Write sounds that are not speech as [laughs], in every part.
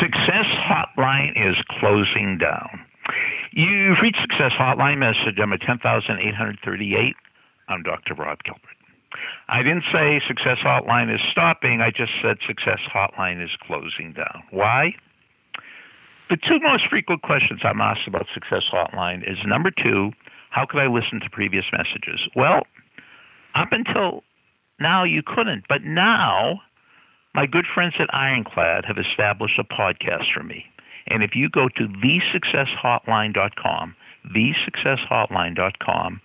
Success Hotline is closing down. You've reached Success Hotline message number 10838. I'm Dr. Rob Gilbert. I didn't say Success Hotline is stopping. I just said Success Hotline is closing down. Why? The two most frequent questions I'm asked about Success Hotline is number two, how could I listen to previous messages? Well, up until now you couldn't, but now my good friends at Ironclad have established a podcast for me. And if you go to thesuccesshotline.com, thesuccesshotline.com,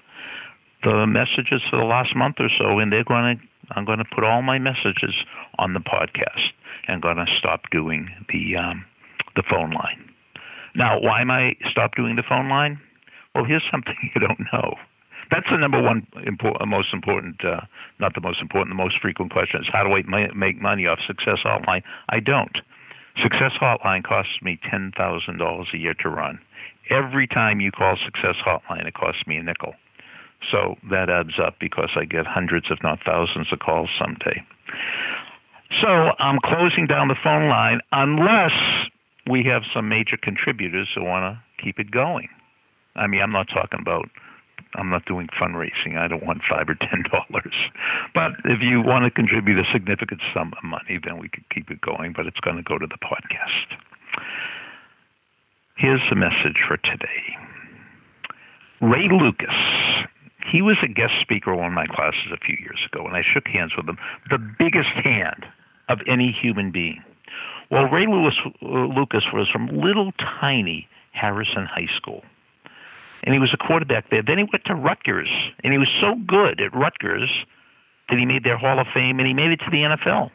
the messages for the last month or so, and they're going to, I'm going to put all my messages on the podcast and going to stop doing the um, the phone line. Now, why am I stop doing the phone line? Well, here's something [laughs] you don't know. That's the number one important, most important, uh, not the most important, the most frequent question is how do I ma- make money off Success Hotline? I don't. Success Hotline costs me ten thousand dollars a year to run. Every time you call Success Hotline, it costs me a nickel. So that adds up because I get hundreds, if not thousands, of calls someday. So I'm closing down the phone line unless we have some major contributors who want to keep it going. I mean, I'm not talking about I'm not doing fundraising. I don't want five or ten [laughs] dollars. But if you want to contribute a significant sum of money, then we could keep it going. But it's going to go to the podcast. Here's the message for today. Ray Lucas. He was a guest speaker on one of my classes a few years ago, and I shook hands with him. The biggest hand of any human being. Well, Ray Lewis, uh, Lucas was from little tiny Harrison High School and he was a quarterback there. Then he went to Rutgers, and he was so good at Rutgers that he made their Hall of Fame, and he made it to the NFL.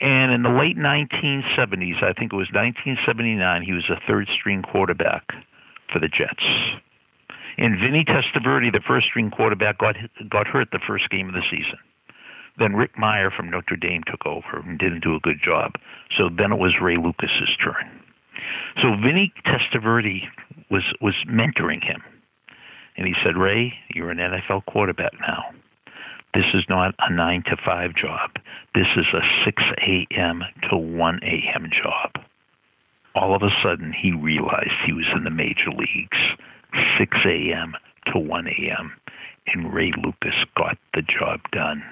And in the late 1970s, I think it was 1979, he was a third string quarterback for the Jets. And Vinny Testaverde, the first string quarterback, got got hurt the first game of the season. Then Rick Mirer from Notre Dame took over and didn't do a good job. So then it was Ray Lucas's turn. So Vinny Testaverde was was mentoring him, and he said, "Ray, you're an NFL quarterback now. This is not a nine to five job. This is a six a.m. to one a.m. job." All of a sudden, he realized he was in the major leagues, 6 a.m. to 1 a.m., and Ray Lucas got the job done.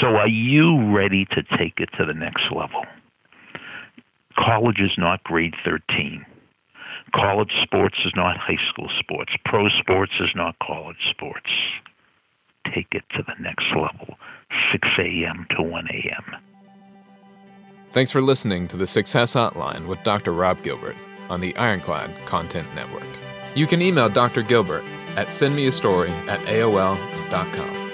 So, are you ready to take it to the next level? College is not grade 13. College sports is not high school sports. Pro sports is not college sports. Take it to the next level 6 a.m. to 1 a.m. Thanks for listening to the Success Hotline with Dr. Rob Gilbert on the Ironclad Content Network. You can email Dr. Gilbert at sendmeastory at AOL.com.